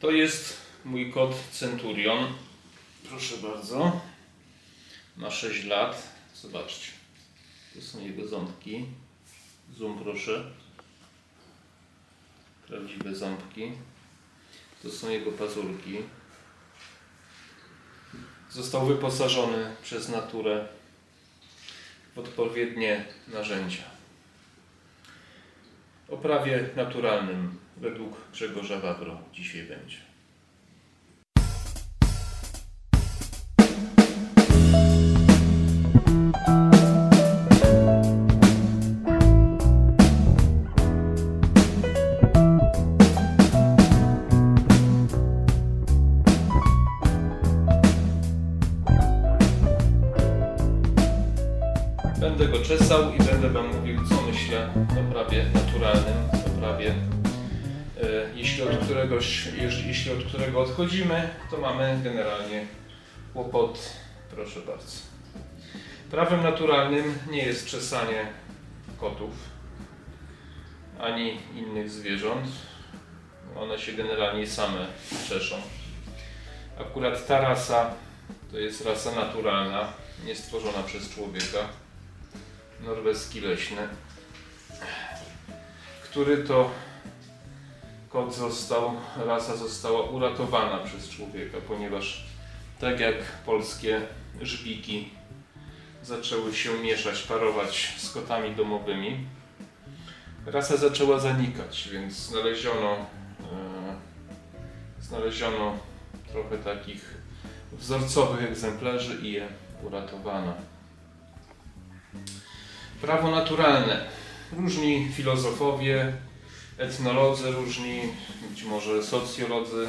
To jest mój kot Centurion. Proszę bardzo. Ma 6 lat. Zobaczcie. To są jego ząbki. Zoom proszę. Prawdziwe ząbki. To są jego pazurki. Został wyposażony przez naturę w odpowiednie narzędzia. O prawie naturalnym według Grzegorza Wawro dzisiaj będzie. Będę go czesał i będę Wam mówił, co myślę o prawie naturalnym, o prawie, jeśli od, któregoś, jeśli od którego odchodzimy, to mamy generalnie kłopot. Proszę bardzo. Prawem naturalnym nie jest czesanie kotów ani innych zwierząt. One się generalnie same czeszą. Akurat ta rasa to jest rasa naturalna, nie stworzona przez człowieka norweski leśny, który to kot został, rasa została uratowana przez człowieka, ponieważ tak jak polskie żbiki zaczęły się mieszać, parować z kotami domowymi, rasa zaczęła zanikać, więc znaleziono, e, znaleziono trochę takich wzorcowych egzemplarzy i je uratowano. Prawo naturalne. Różni filozofowie, etnolodzy, różni być może socjolodzy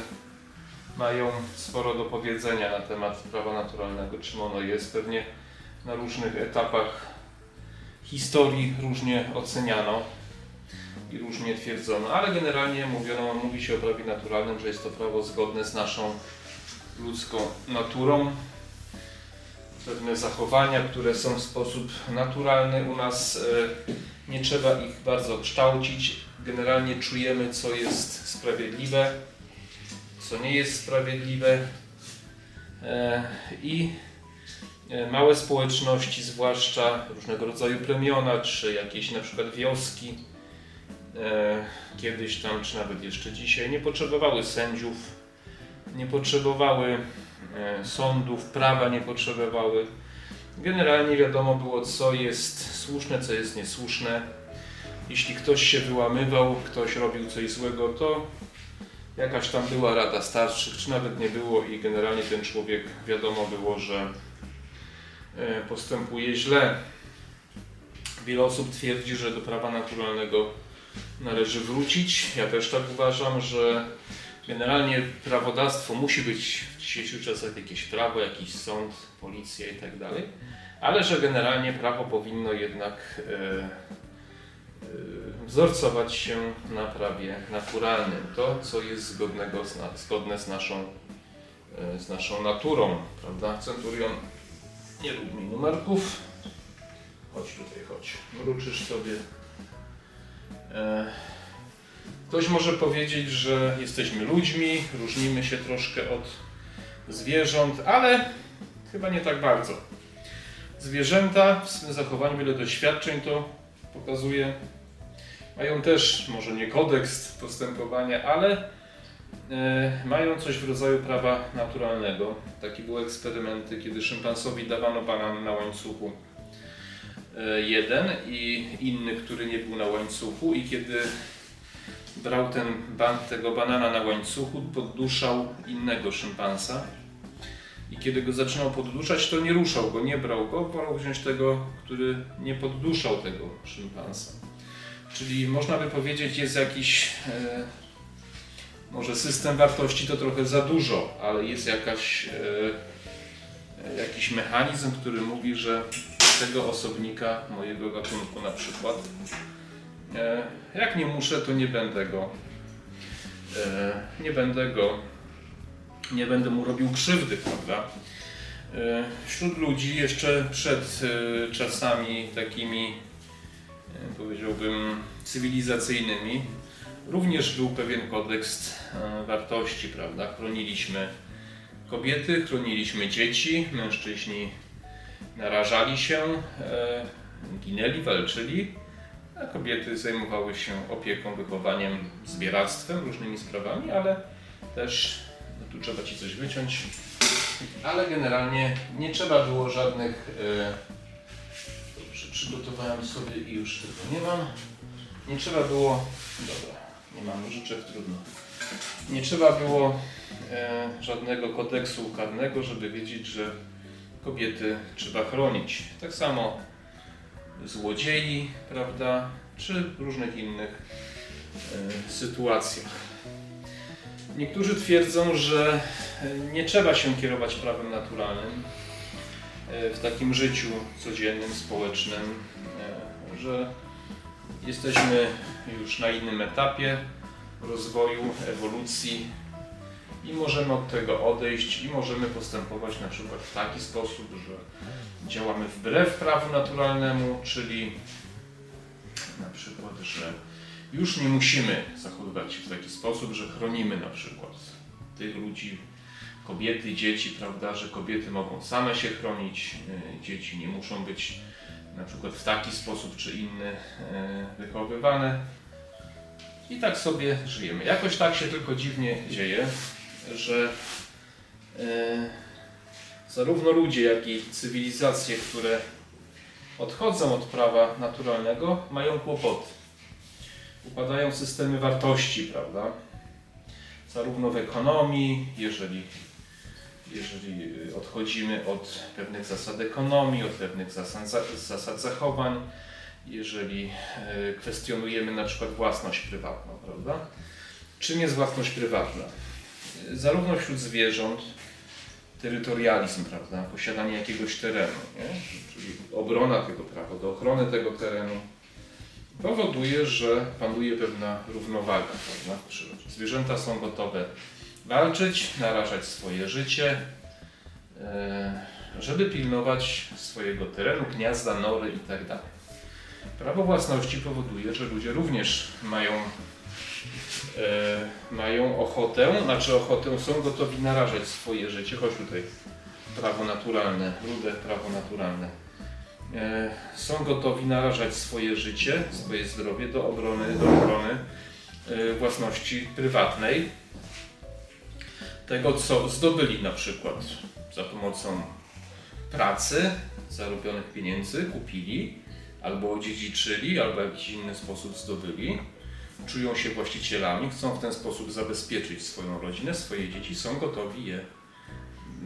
mają sporo do powiedzenia na temat prawa naturalnego, czym ono jest. Pewnie na różnych etapach historii różnie oceniano i różnie twierdzono, ale generalnie mówiono, mówi się o prawie naturalnym, że jest to prawo zgodne z naszą ludzką naturą, pewne zachowania, które są w sposób naturalny u nas. Nie trzeba ich bardzo kształcić. Generalnie czujemy, co jest sprawiedliwe, co nie jest sprawiedliwe. E, I e, małe społeczności, zwłaszcza różnego rodzaju plemiona, czy jakieś na przykład wioski, e, kiedyś tam, czy nawet jeszcze dzisiaj, nie potrzebowały sędziów, nie potrzebowały sądów, prawa nie potrzebowały. Generalnie wiadomo było, co jest słuszne, co jest niesłuszne. Jeśli ktoś się wyłamywał, ktoś robił coś złego, to jakaś tam była rada starszych, czy nawet nie było i generalnie ten człowiek wiadomo było, że e, postępuje źle. Wiele osób twierdzi, że do prawa naturalnego należy wrócić. Ja też tak uważam, że Generalnie prawodawstwo musi być w dzisiejszych czasach jakieś prawo, jakiś sąd, policja i tak dalej, ale że generalnie prawo powinno jednak e, e, wzorcować się na prawie naturalnym. To, co jest zgodnego z, zgodne z naszą, e, z naszą naturą, prawda? Centurion nie lubi numerków. Chodź tutaj, chodź. Mruczysz sobie. E, Ktoś może powiedzieć, że jesteśmy ludźmi, różnimy się troszkę od zwierząt, ale chyba nie tak bardzo. Zwierzęta w swym zachowaniu, wiele doświadczeń to pokazuje, mają też, może nie kodeks postępowania, ale e, mają coś w rodzaju prawa naturalnego. Takie były eksperymenty, kiedy szympansowi dawano banan na łańcuchu e, jeden i inny, który nie był na łańcuchu i kiedy brał ten ban, tego banana na łańcuchu, podduszał innego szympansa. I kiedy go zaczynał podduszać, to nie ruszał go, nie brał go, wolał wziąć tego, który nie podduszał tego szympansa. Czyli można by powiedzieć, jest jakiś, e, może system wartości to trochę za dużo, ale jest jakaś, e, jakiś mechanizm, który mówi, że tego osobnika, mojego gatunku na przykład, E, Jak nie muszę, to nie będę go. e, Nie będę go. Nie będę mu robił krzywdy, prawda? E, Wśród ludzi jeszcze przed e, czasami takimi, e, powiedziałbym, cywilizacyjnymi, również był pewien kodeks e, wartości, prawda? Chroniliśmy kobiety, chroniliśmy dzieci, mężczyźni narażali się, e, ginęli, walczyli, kobiety zajmowały się opieką, wychowaniem, zbieractwem, różnymi sprawami, ale też, no tu trzeba Ci coś wyciąć, ale generalnie nie trzeba było żadnych, e, dobrze, przygotowałem sobie i już tego nie mam, nie trzeba było, dobra, nie mam nożyczek, trudno, nie trzeba było e, żadnego kodeksu karnego, żeby wiedzieć, że kobiety trzeba chronić. Tak samo złodziei, prawda, czy różnych innych e, sytuacjach. Niektórzy twierdzą, że nie trzeba się kierować prawem naturalnym e, w takim życiu codziennym, społecznym, e, że jesteśmy już na innym etapie rozwoju, ewolucji i możemy od tego odejść i możemy postępować na przykład w taki sposób, że działamy wbrew prawu naturalnemu, czyli na przykład, że już nie musimy zachowywać się w taki sposób, że chronimy na przykład tych ludzi, kobiety, dzieci, prawda, że kobiety mogą same się chronić, e, dzieci nie muszą być na przykład w taki sposób czy inny e, wychowywane. I tak sobie żyjemy. Jakoś tak się tylko dziwnie dzieje, że e, zarówno ludzie, jak i cywilizacje, które odchodzą od prawa naturalnego, mają kłopoty. Upadają systemy wartości, prawda? Zarówno w ekonomii, jeżeli, jeżeli odchodzimy od pewnych zasad ekonomii, od pewnych zasad, zasad zachowań, jeżeli e, kwestionujemy na przykład własność prywatną, prawda? Czym jest własność prywatna? Zarówno wśród zwierząt, terytorializm, prawda? Posiadanie jakiegoś terenu, nie? czyli obrona tego prawa, do ochrony tego terenu powoduje, że panuje pewna równowaga prawda? Zwierzęta są gotowe walczyć, narażać swoje życie, e, żeby pilnować swojego terenu, gniazda, nory itd. Tak Prawo własności powoduje, że ludzie również mają, e, mają ochotę, znaczy ochotę, są gotowi narażać swoje życie. Chodź tutaj, prawo naturalne, rude prawo naturalne. E, są gotowi narażać swoje życie, swoje zdrowie do obrony, do obrony e, własności prywatnej. Tego, co zdobyli na przykład za pomocą pracy, zarobionych pieniędzy, kupili, albo odziedziczyli, albo w jakiś inny sposób zdobyli, czują się właścicielami, chcą w ten sposób zabezpieczyć swoją rodzinę, swoje dzieci, są gotowi je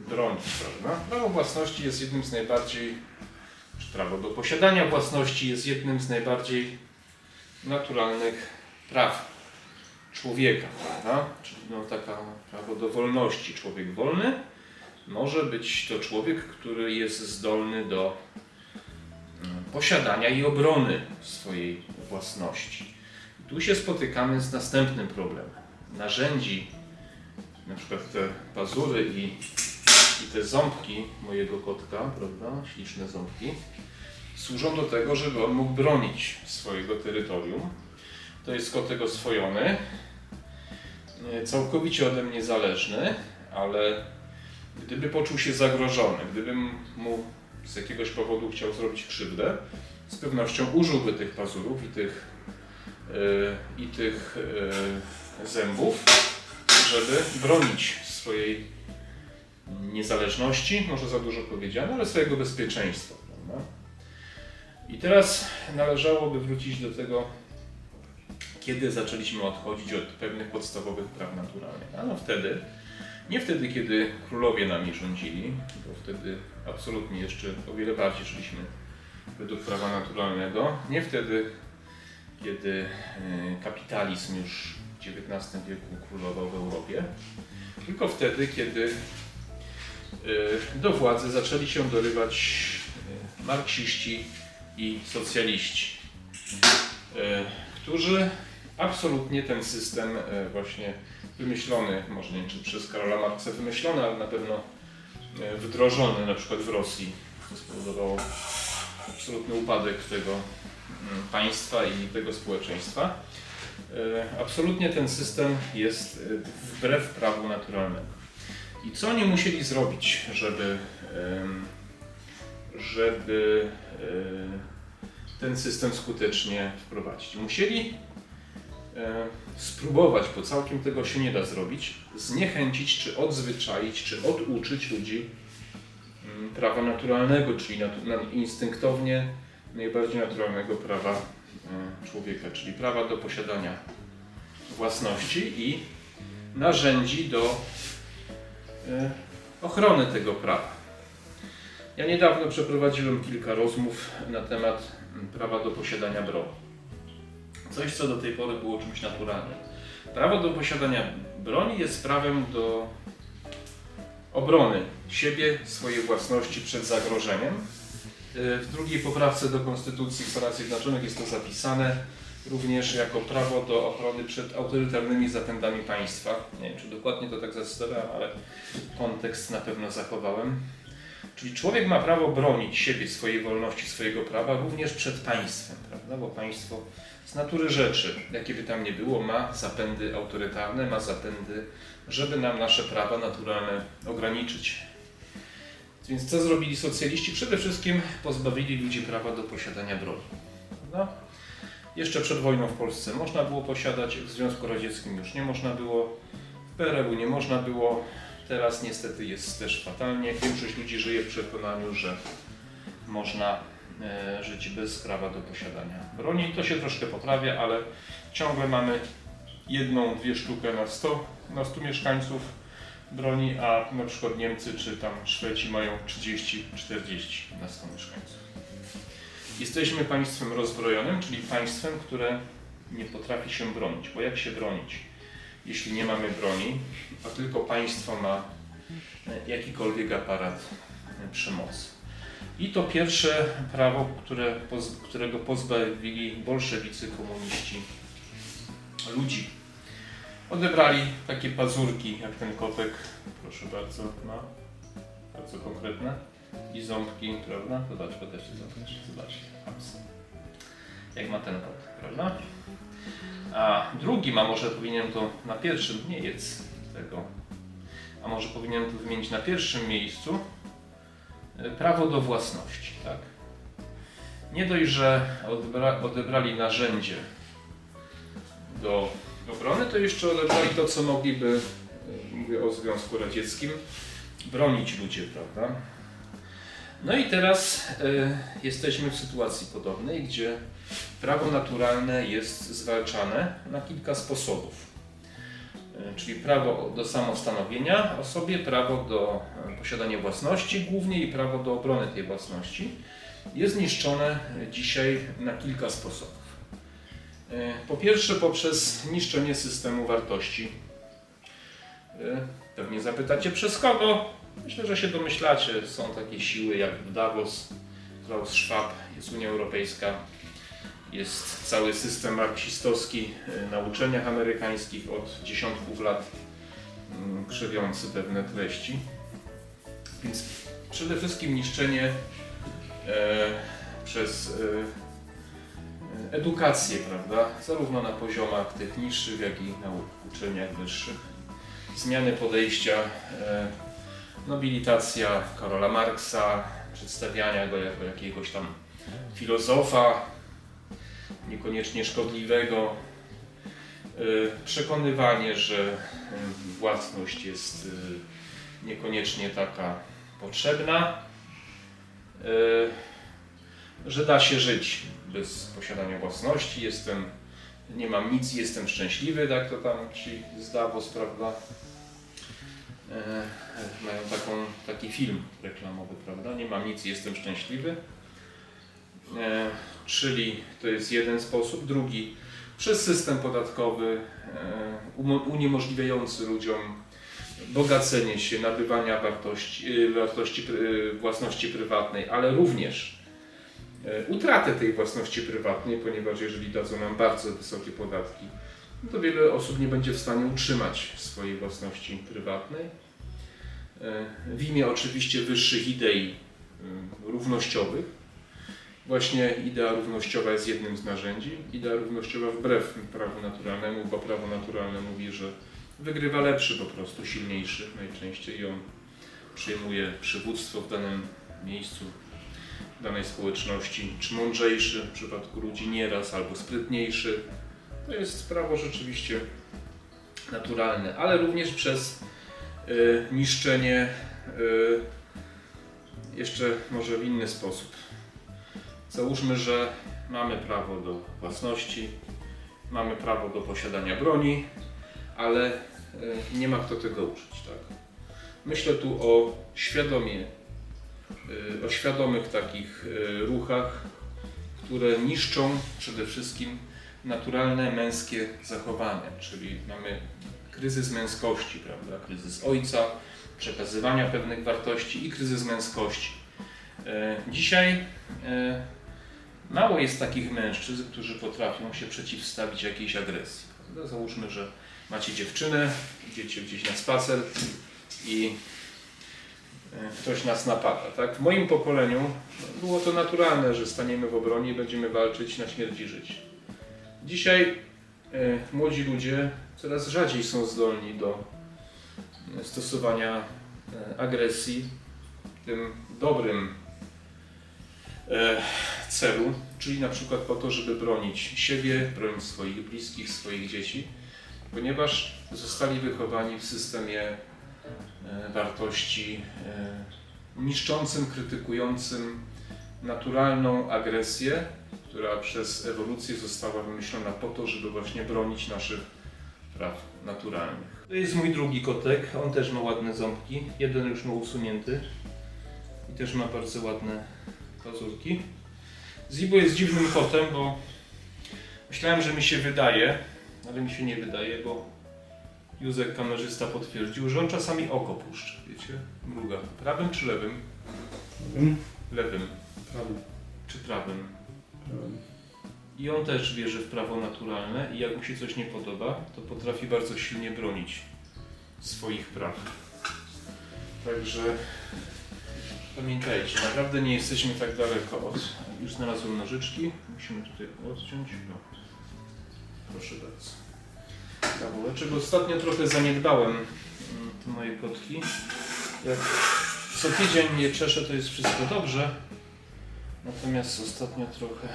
bronić. Prawda? Prawo własności jest jednym z najbardziej, prawo do posiadania własności jest jednym z najbardziej naturalnych praw człowieka, prawda? Czyli no, taka prawo do wolności. Człowiek wolny może być to człowiek, który jest zdolny do posiadania i obrony swojej własności. Tu się spotykamy z następnym problemem. Narzędzi, na przykład te pazury i, i te ząbki mojego kotka, prawda, śliczne ząbki, służą do tego, żeby on mógł bronić swojego terytorium. To jest kotek oswojony, całkowicie ode mnie zależny, ale gdyby poczuł się zagrożony, gdybym mu z jakiegoś powodu chciał zrobić krzywdę, z pewnością użyłby tych pazurów i tych, i tych yy, zębów, żeby bronić swojej niezależności, może za dużo powiedziane, ale swojego bezpieczeństwa. Prawda? I teraz należałoby wrócić do tego, kiedy zaczęliśmy odchodzić od pewnych podstawowych praw naturalnych. Ano wtedy, nie wtedy, kiedy królowie nami rządzili, bo wtedy absolutnie jeszcze o wiele bardziej żyliśmy według prawa naturalnego. Nie wtedy, kiedy e, kapitalizm już w XIX wieku królował w Europie, tylko wtedy, kiedy e, do władzy zaczęli się dorywać e, marksiści i socjaliści, którzy absolutnie ten system właśnie wymyślony, może nie czy przez Karola Marksa wymyślony, ale na pewno wdrożony na przykład w Rosji, co spowodowało absolutny upadek tego państwa i tego społeczeństwa. absolutnie ten system jest wbrew prawu naturalnemu. I co oni musieli zrobić, żeby, żeby ten system skutecznie wprowadzić? Musieli spróbować, bo całkiem tego się nie da zrobić, zniechęcić, czy odzwyczaić, czy oduczyć ludzi mm, prawa naturalnego, czyli instynktownie najbardziej naturalnego prawa e, człowieka, czyli prawa do posiadania własności i narzędzi do e, ochrony tego prawa. Ja niedawno przeprowadziłem kilka rozmów na temat prawa do posiadania broni. Coś, co do tej pory było czymś naturalnym. Prawo do posiadania broni jest prawem do obrony siebie, swojej własności przed zagrożeniem. Y, w drugiej poprawce do Konstytucji Stanów Zjednoczonych jest to zapisane również jako prawo do ochrony przed autorytarnymi zapędami państwa. Nie wiem, czy dokładnie to tak zacytowałem, ale kontekst na pewno zachowałem. Czyli człowiek ma prawo bronić siebie, swojej wolności, swojego prawa również przed państwem, prawda? Bo państwo z natury rzeczy, jakie by tam nie było, ma zapędy autorytarne, ma zapędy, żeby nam nasze prawa naturalne ograniczyć. Więc co zrobili socjaliści? Przede wszystkim pozbawili ludzi prawa do posiadania broni. Prawda? Jeszcze przed wojną w Polsce można było posiadać, w Związku Radzieckim już nie można było, w PRL-u nie można było, teraz niestety jest też fatalnie. Większość ludzi żyje w przekonaniu, że można E, żyć bez prawa do posiadania broni. To się troszkę poprawia, ale ciągle mamy jedną, dwie sztukę na 100, na 100 mieszkańców broni, a na przykład Niemcy czy tam Szweci mają 30-40 na 100 mieszkańców. Jesteśmy państwem rozbrojonym, czyli państwem, które nie potrafi się bronić. Bo jak się bronić, jeśli nie mamy broni, a tylko państwo ma jakikolwiek aparat przemocy? I to pierwsze prawo, które, którego pozbawili bolszewicy, komuniści ludzi. Odebrali takie pazurki, jak ten kotek, proszę bardzo, ma bardzo konkretne. I ząbki, prawda? Zobacz, też zobacz, zobacz. Jak ma ten kot, prawda? A drugi ma, może powinienem to na pierwszym, nie jedz tego, a może powinienem to wymienić na pierwszym miejscu, prawo do własności. Tak? Nie dość, że odebra, odebrali narzędzie do obrony, to jeszcze odebrali to, co mogliby, mówię o Związku Radzieckim, bronić ludzie, prawda? No i teraz y, jesteśmy w sytuacji podobnej, gdzie prawo naturalne jest zwalczane na kilka sposobów. E, czyli prawo do samostanowienia o sobie, prawo do e, posiadania własności głównie i prawo do obrony tej własności jest niszczone dzisiaj na kilka sposobów. E, po pierwsze poprzez niszczenie systemu wartości. Pewnie zapytacie przez kogo? Myślę, że się domyślacie. Są takie siły jak Davos, Klaus Schwab, jest Unia Europejska, jest cały system marksistowski e, na uczelniach amerykańskich od dziesiątków lat mm, krzywiący pewne treści. Więc przede wszystkim niszczenie e, przez e, edukację, prawda? Zarówno na poziomach tych niższych, jak i na uczelniach wyższych. Zmiany podejścia, e, nobilitacja Karola Marksa, przedstawiania go jako jakiegoś tam filozofa, niekoniecznie szkodliwego, y, przekonywanie, że własność jest y, niekoniecznie taka potrzebna, że da się żyć bez posiadania własności, jestem, nie mam nic, jestem szczęśliwy, tak to tam ci z Davos, prawda, mają taką, taki film reklamowy, prawda, nie mam nic, jestem szczęśliwy. E, czyli to jest jeden sposób. Drugi, przez system podatkowy e, uniemożliwiający ludziom bogacenie się, nabywania wartości, e, wartości własności prywatnej, ale również utratę tej własności prywatnej, ponieważ jeżeli dadzą nam bardzo wysokie podatki, to wiele osób nie będzie w stanie utrzymać swojej własności prywatnej. W imię oczywiście wyższych idei równościowych, Właśnie idea równościowa jest jednym z narzędzi. Idea równościowa wbrew prawu naturalnemu, bo prawo naturalne mówi, że wygrywa lepszy po prostu, silniejszy najczęściej i on przyjmuje przywództwo w danym miejscu, danej społeczności, czy mądrzejszy w przypadku ludzi nieraz, albo sprytniejszy. To jest prawo rzeczywiście naturalne, ale również przez y, niszczenie y, jeszcze może w inny sposób. Załóżmy, że mamy prawo do własności, mamy prawo do posiadania broni, ale y, nie ma kto tego użyć. Tak? Myślę tu o świadomie, o świadomych takich y, ruchach, które niszczą przede wszystkim naturalne męskie zachowania, czyli mamy kryzys męskości, prawda? kryzys ojca, przekazywania pewnych wartości i kryzys męskości. E, dzisiaj e, mało jest takich mężczyzn, którzy potrafią się przeciwstawić jakiejś agresji. Załóżmy, że macie dziewczynę, idziecie gdzieś na spacer i e, ktoś nas napada. Tak? W moim pokoleniu było to naturalne, że staniemy w obronie i będziemy walczyć na śmierć i życie. Dzisiaj młodzi ludzie coraz rzadziej są zdolni do stosowania e, agresji w tym dobrym e, celu, czyli na przykład po to, żeby bronić siebie, bronić swoich bliskich, swoich dzieci, ponieważ zostali wychowani w systemie e, wartości niszczącym, krytykującym naturalną agresję, która przez ewolucję została wymyślona po to, żeby właśnie bronić naszych praw naturalnych. To jest mój drugi kotek, on też ma ładne ząbki. Jeden już ma usunięty i też ma bardzo ładne pazurki. Zibo jest dziwnym kotem, bo myślałem, że mi się wydaje, ale mi się nie wydaje, bo Józek kamerzysta potwierdził, że on czasami oko puszcza, wiecie, mruga. Prawym czy lewym? Lewym. Lewym. Prawym. Czy prawym? Prawym. I on też wierzy w prawo naturalne i jak mu się coś nie podoba, to potrafi bardzo silnie bronić swoich praw. Także pamiętajcie, naprawdę nie jesteśmy tak daleko od... Już znalazłem nożyczki, musimy tutaj odciąć. No. Proszę bardzo. Brawo. Dlaczego ostatnio trochę zaniedbałem mm, te moje kotki. Jak co tydzień je czeszę, to jest wszystko dobrze. Natomiast ostatnio trochę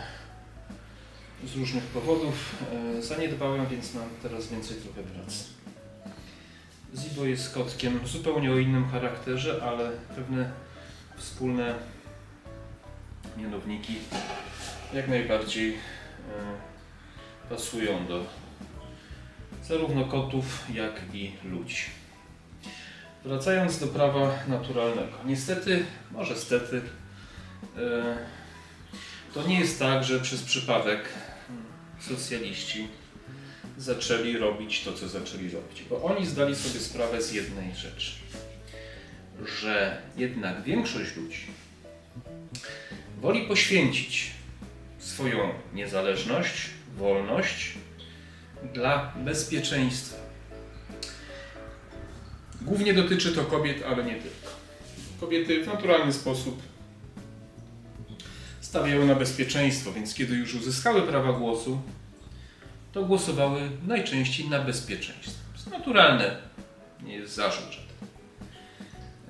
z różnych powodów e, zaniedbałem, więc mam teraz więcej trochę pracy. Zibo jest kotkiem zupełnie o innym charakterze, ale pewne wspólne mianowniki jak najbardziej e, pasują do zarówno kotów, jak i ludzi. Wracając do prawa naturalnego. Niestety, może stety, e, to nie jest tak, że przez przypadek socjaliści zaczęli robić to, co zaczęli robić. Bo oni zdali sobie sprawę z jednej rzeczy, że jednak większość ludzi woli poświęcić swoją niezależność, wolność dla bezpieczeństwa. Głównie dotyczy to kobiet, ale nie tylko. Kobiety w naturalny sposób stawiały na bezpieczeństwo, więc kiedy już uzyskały prawa głosu, to głosowały najczęściej na bezpieczeństwo. To jest naturalne, nie jest zarzut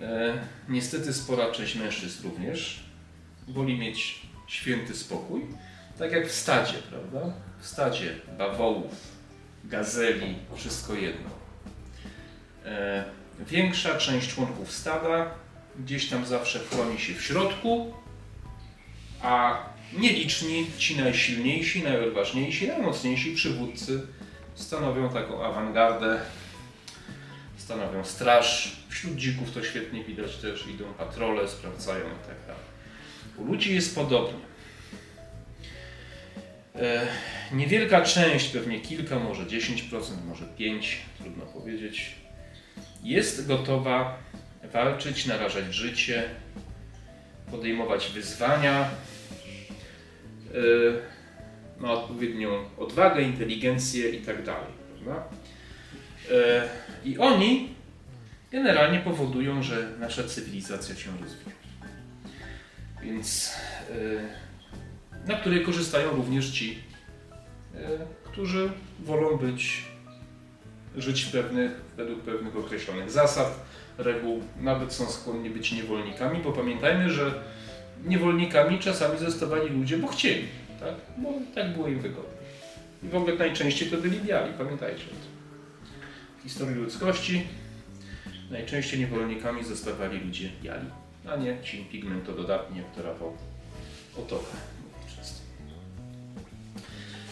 E, niestety spora część mężczyzn również woli mieć święty spokój, tak jak w stadzie, prawda? W stadzie bawołów, gazeli, wszystko jedno. E, większa część członków stada gdzieś tam zawsze chroni się w środku, a nieliczni, ci najsilniejsi, najodważniejsi, najmocniejsi przywódcy stanowią taką awangardę, stanowią straż. Wśród dzików to świetnie widać też, idą patrole, sprawdzają i tak. U ludzi jest podobnie. E, niewielka część, pewnie kilka, może 10%, może 5%, trudno powiedzieć, jest gotowa walczyć, narażać życie, podejmować wyzwania, ma y, odpowiednią odwagę, inteligencję i tak dalej. Y, I oni generalnie powodują, że nasza cywilizacja się rozwija. Więc na której korzystają również ci, e, którzy wolą być, żyć pewnych, według pewnych określonych zasad, reguł, nawet są skłonni być niewolnikami, bo pamiętajmy, że niewolnikami czasami zostawali ludzie, bo chcieli, tak? Bo tak było im wygodnie. I w ogóle najczęściej to byli biali, pamiętajcie o tym. W historii ludzkości najczęściej niewolnikami zostawali ludzie biali, a nie ci pigmentododatni, to Rafał Otoka.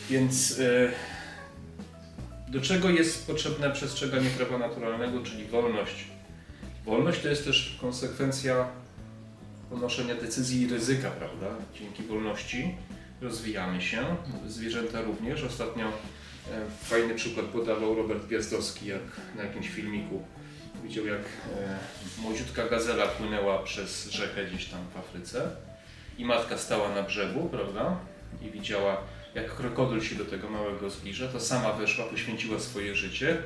Więc e, do czego jest potrzebne przestrzeganie prawa naturalnego, czyli wolność? Wolność to jest też konsekwencja ponoszenia decyzji i ryzyka, prawda? Dzięki wolności rozwijamy się, zwierzęta również. Ostatnio e, fajny przykład podawał Robert Gwiazdowski, jak na jakimś filmiku widział, jak e, młodziutka gazela płynęła przez rzekę gdzieś tam w Afryce i matka stała na brzegu, prawda? I widziała, jak krokodyl się do tego małego zbliża, to sama weszła, poświęciła swoje życie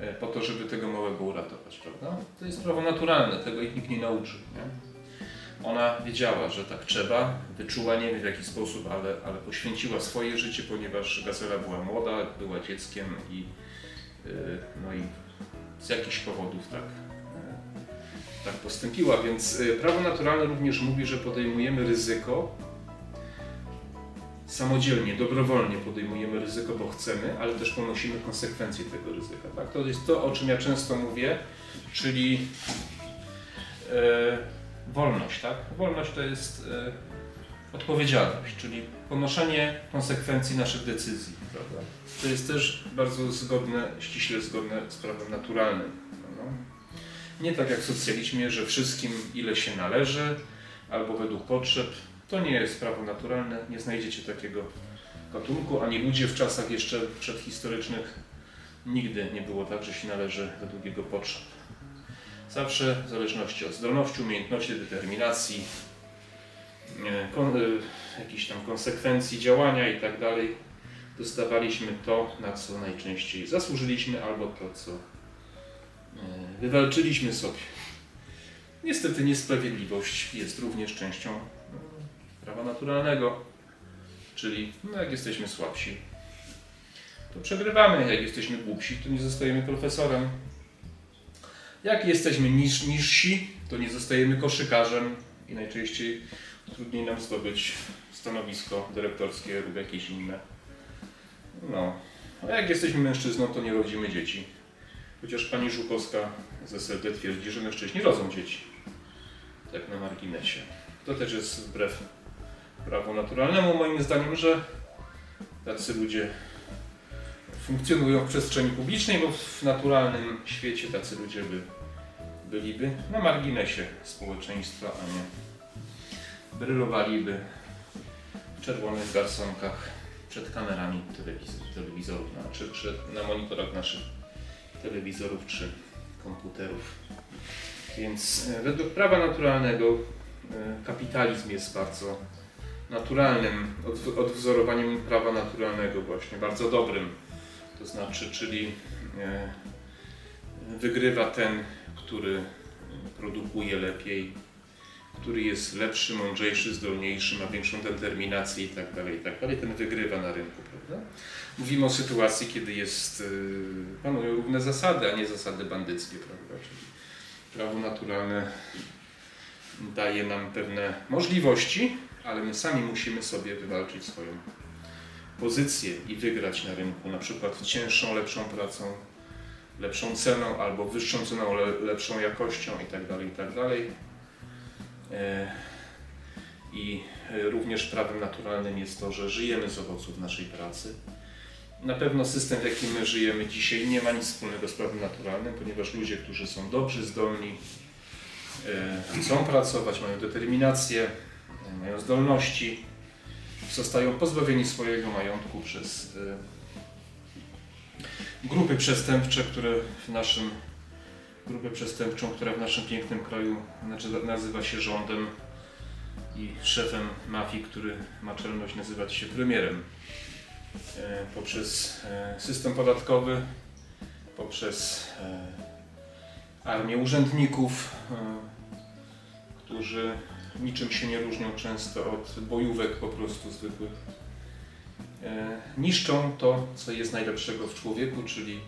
e, po to, żeby tego małego uratować, prawda? To jest prawo naturalne, tego ich nikt nie nauczył, nie? Ona wiedziała, że tak trzeba, wyczuła, nie wiem w jaki sposób, ale, ale poświęciła swoje życie, ponieważ gazela była młoda, była dzieckiem i, yy, no i z jakichś powodów tak, yy, tak postąpiła. Więc prawo naturalne również mówi, że podejmujemy ryzyko samodzielnie, dobrowolnie podejmujemy ryzyko, bo chcemy, ale też ponosimy konsekwencje tego ryzyka. Tak? To jest to, o czym ja często mówię, czyli wolność, tak? Wolność to jest e, odpowiedzialność, czyli ponoszenie konsekwencji naszych decyzji, prawda? To jest też bardzo zgodne, ściśle zgodne z prawem naturalnym. Prawda? Nie tak jak w socjalizmie, że wszystkim ile się należy, albo według potrzeb. To nie jest prawo naturalne, nie znajdziecie takiego gatunku, ani ludzie w czasach jeszcze przedhistorycznych nigdy nie było tak, że się należy według jego potrzeb. Zawsze w zależności od zdolności, umiejętności, determinacji, e, kon, e, jakichś tam konsekwencji działania i tak dalej, dostawaliśmy to, na co najczęściej zasłużyliśmy, albo to, co e, wywalczyliśmy sobie. Niestety niesprawiedliwość jest również częścią prawa naturalnego, czyli no, jak jesteśmy słabsi, to przegrywamy, jak jesteśmy głupsi, to nie zostajemy profesorem, jak jesteśmy niż, niżsi, to nie zostajemy koszykarzem i najczęściej trudniej nam zdobyć stanowisko dyrektorskie lub jakieś inne. No. A jak jesteśmy mężczyzną, to nie rodzimy dzieci. Chociaż pani Żukowska z SLD twierdzi, że mężczyźni rodzą dzieci. Tak na marginesie. To też jest wbrew prawu naturalnemu moim zdaniem, że tacy ludzie funkcjonują w przestrzeni publicznej, bo w naturalnym świecie tacy ludzie by byliby na marginesie społeczeństwa, a nie brylowaliby w czerwonych garsonkach przed kamerami telewizorów, czy przed, na monitorach naszych telewizorów czy komputerów. Więc e, według prawa naturalnego e, kapitalizm jest bardzo naturalnym odwzorowaniem prawa naturalnego właśnie, bardzo dobrym. To znaczy, czyli e, wygrywa ten, który produkuje lepiej, który jest lepszy, mądrzejszy, zdolniejszy, ma większą determinację i tak dalej, i tak dalej, ten wygrywa na rynku, prawda? Mówimy o sytuacji, kiedy jest, y, panują równe zasady, a nie zasady bandyckie, prawda? Czyli prawo naturalne daje nam pewne możliwości, ale my sami musimy sobie wywalczyć swoją pozycję i wygrać na rynku, na przykład cięższą, lepszą pracą, lepszą ceną albo wyższą ceną, lepszą jakością itd. Tak itd. Tak e, I również prawem naturalnym jest to, że żyjemy z owoców naszej pracy. Na pewno system, w jakim my żyjemy dzisiaj, nie ma nic wspólnego z prawem naturalnym, ponieważ ludzie, którzy są dobrzy, zdolni, e, chcą pracować, mają determinację, mają zdolności, zostają pozbawieni swojego majątku przez grupy przestępcze, które w naszym grupę przestępczą, która w naszym pięknym kraju znaczy, nazywa się rządem i szefem mafii, który ma czelność nazywać się premierem. E, poprzez e, system podatkowy, poprzez e, armię urzędników, którzy niczym się nie różnią często od bojówek po prostu zwykłych. E, niszczą to, co jest najlepszego w człowieku, czyli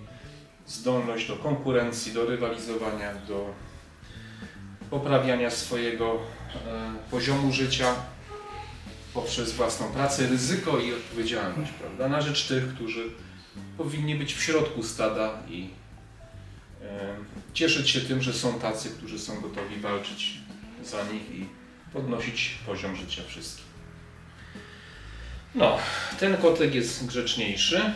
zdolność do konkurencji, do rywalizowania, do poprawiania swojego e, poziomu życia poprzez własną pracę, ryzyko i odpowiedzialność, prawda? Na rzecz tych, którzy powinni być w środku stada i e, cieszyć się tym, że są tacy, którzy są gotowi walczyć za nich i podnosić poziom życia wszystkich. No, ten kotek jest grzeczniejszy.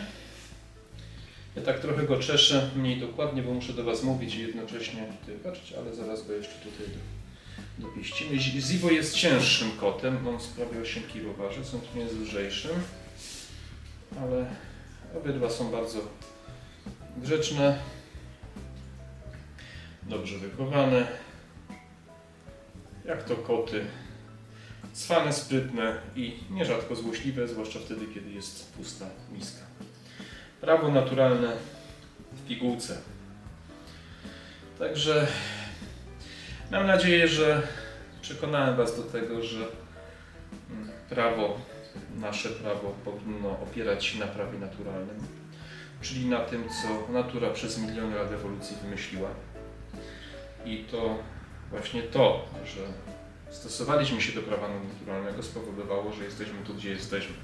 Ja tak trochę go czeszę mniej dokładnie, bo muszę do Was mówić i jednocześnie tutaj patrzeć, ale zaraz go jeszcze tutaj do, dopieścimy. Zibo jest cięższym kotem, on sprawia 8 kg waży, są jest lżejszym, ale obydwa są bardzo grzeczne, dobrze wychowane, jak to koty, cwane, sprytne i nierzadko złośliwe, zwłaszcza wtedy, kiedy jest pusta miska. Prawo naturalne w pigułce. Także mam nadzieję, że przekonałem Was do tego, że mm, prawo, nasze prawo powinno opierać się na prawie naturalnym, czyli na tym, co natura przez miliony lat ewolucji wymyśliła. I to właśnie to, że stosowaliśmy się do prawa naturalnego spowodowało, że jesteśmy tu, gdzie jesteśmy.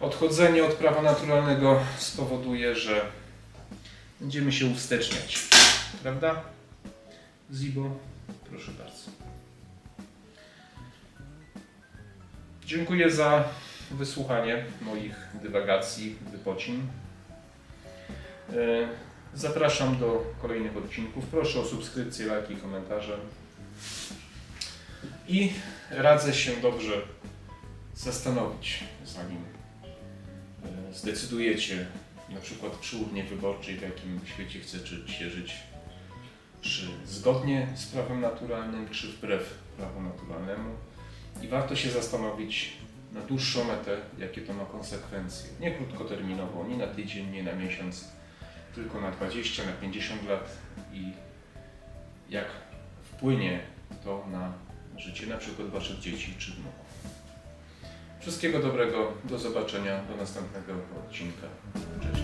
Odchodzenie od prawa naturalnego spowoduje, że będziemy się usteczniać. Prawda? Zibo, proszę bardzo. Dziękuję za wysłuchanie moich dywagacji, wypocin. Zapraszam do kolejnych odcinków. Proszę o subskrypcję, lajki, komentarze. I radzę się dobrze zastanowić, zanim e, zdecydujecie na przykład przy urnie wyborczej, w jakim świecie chcecie żyć, czy zgodnie z prawem naturalnym, czy wbrew prawu naturalnemu. I warto się zastanowić na dłuższą metę, jakie to ma konsekwencje. Nie krótkoterminowo, nie na tydzień, nie na miesiąc, tylko na 20, na 50 lat i jak wpłynie to na życie na przykład Waszych dzieci czy wnuków. Wszystkiego dobrego, do zobaczenia, do następnego odcinka. Cześć.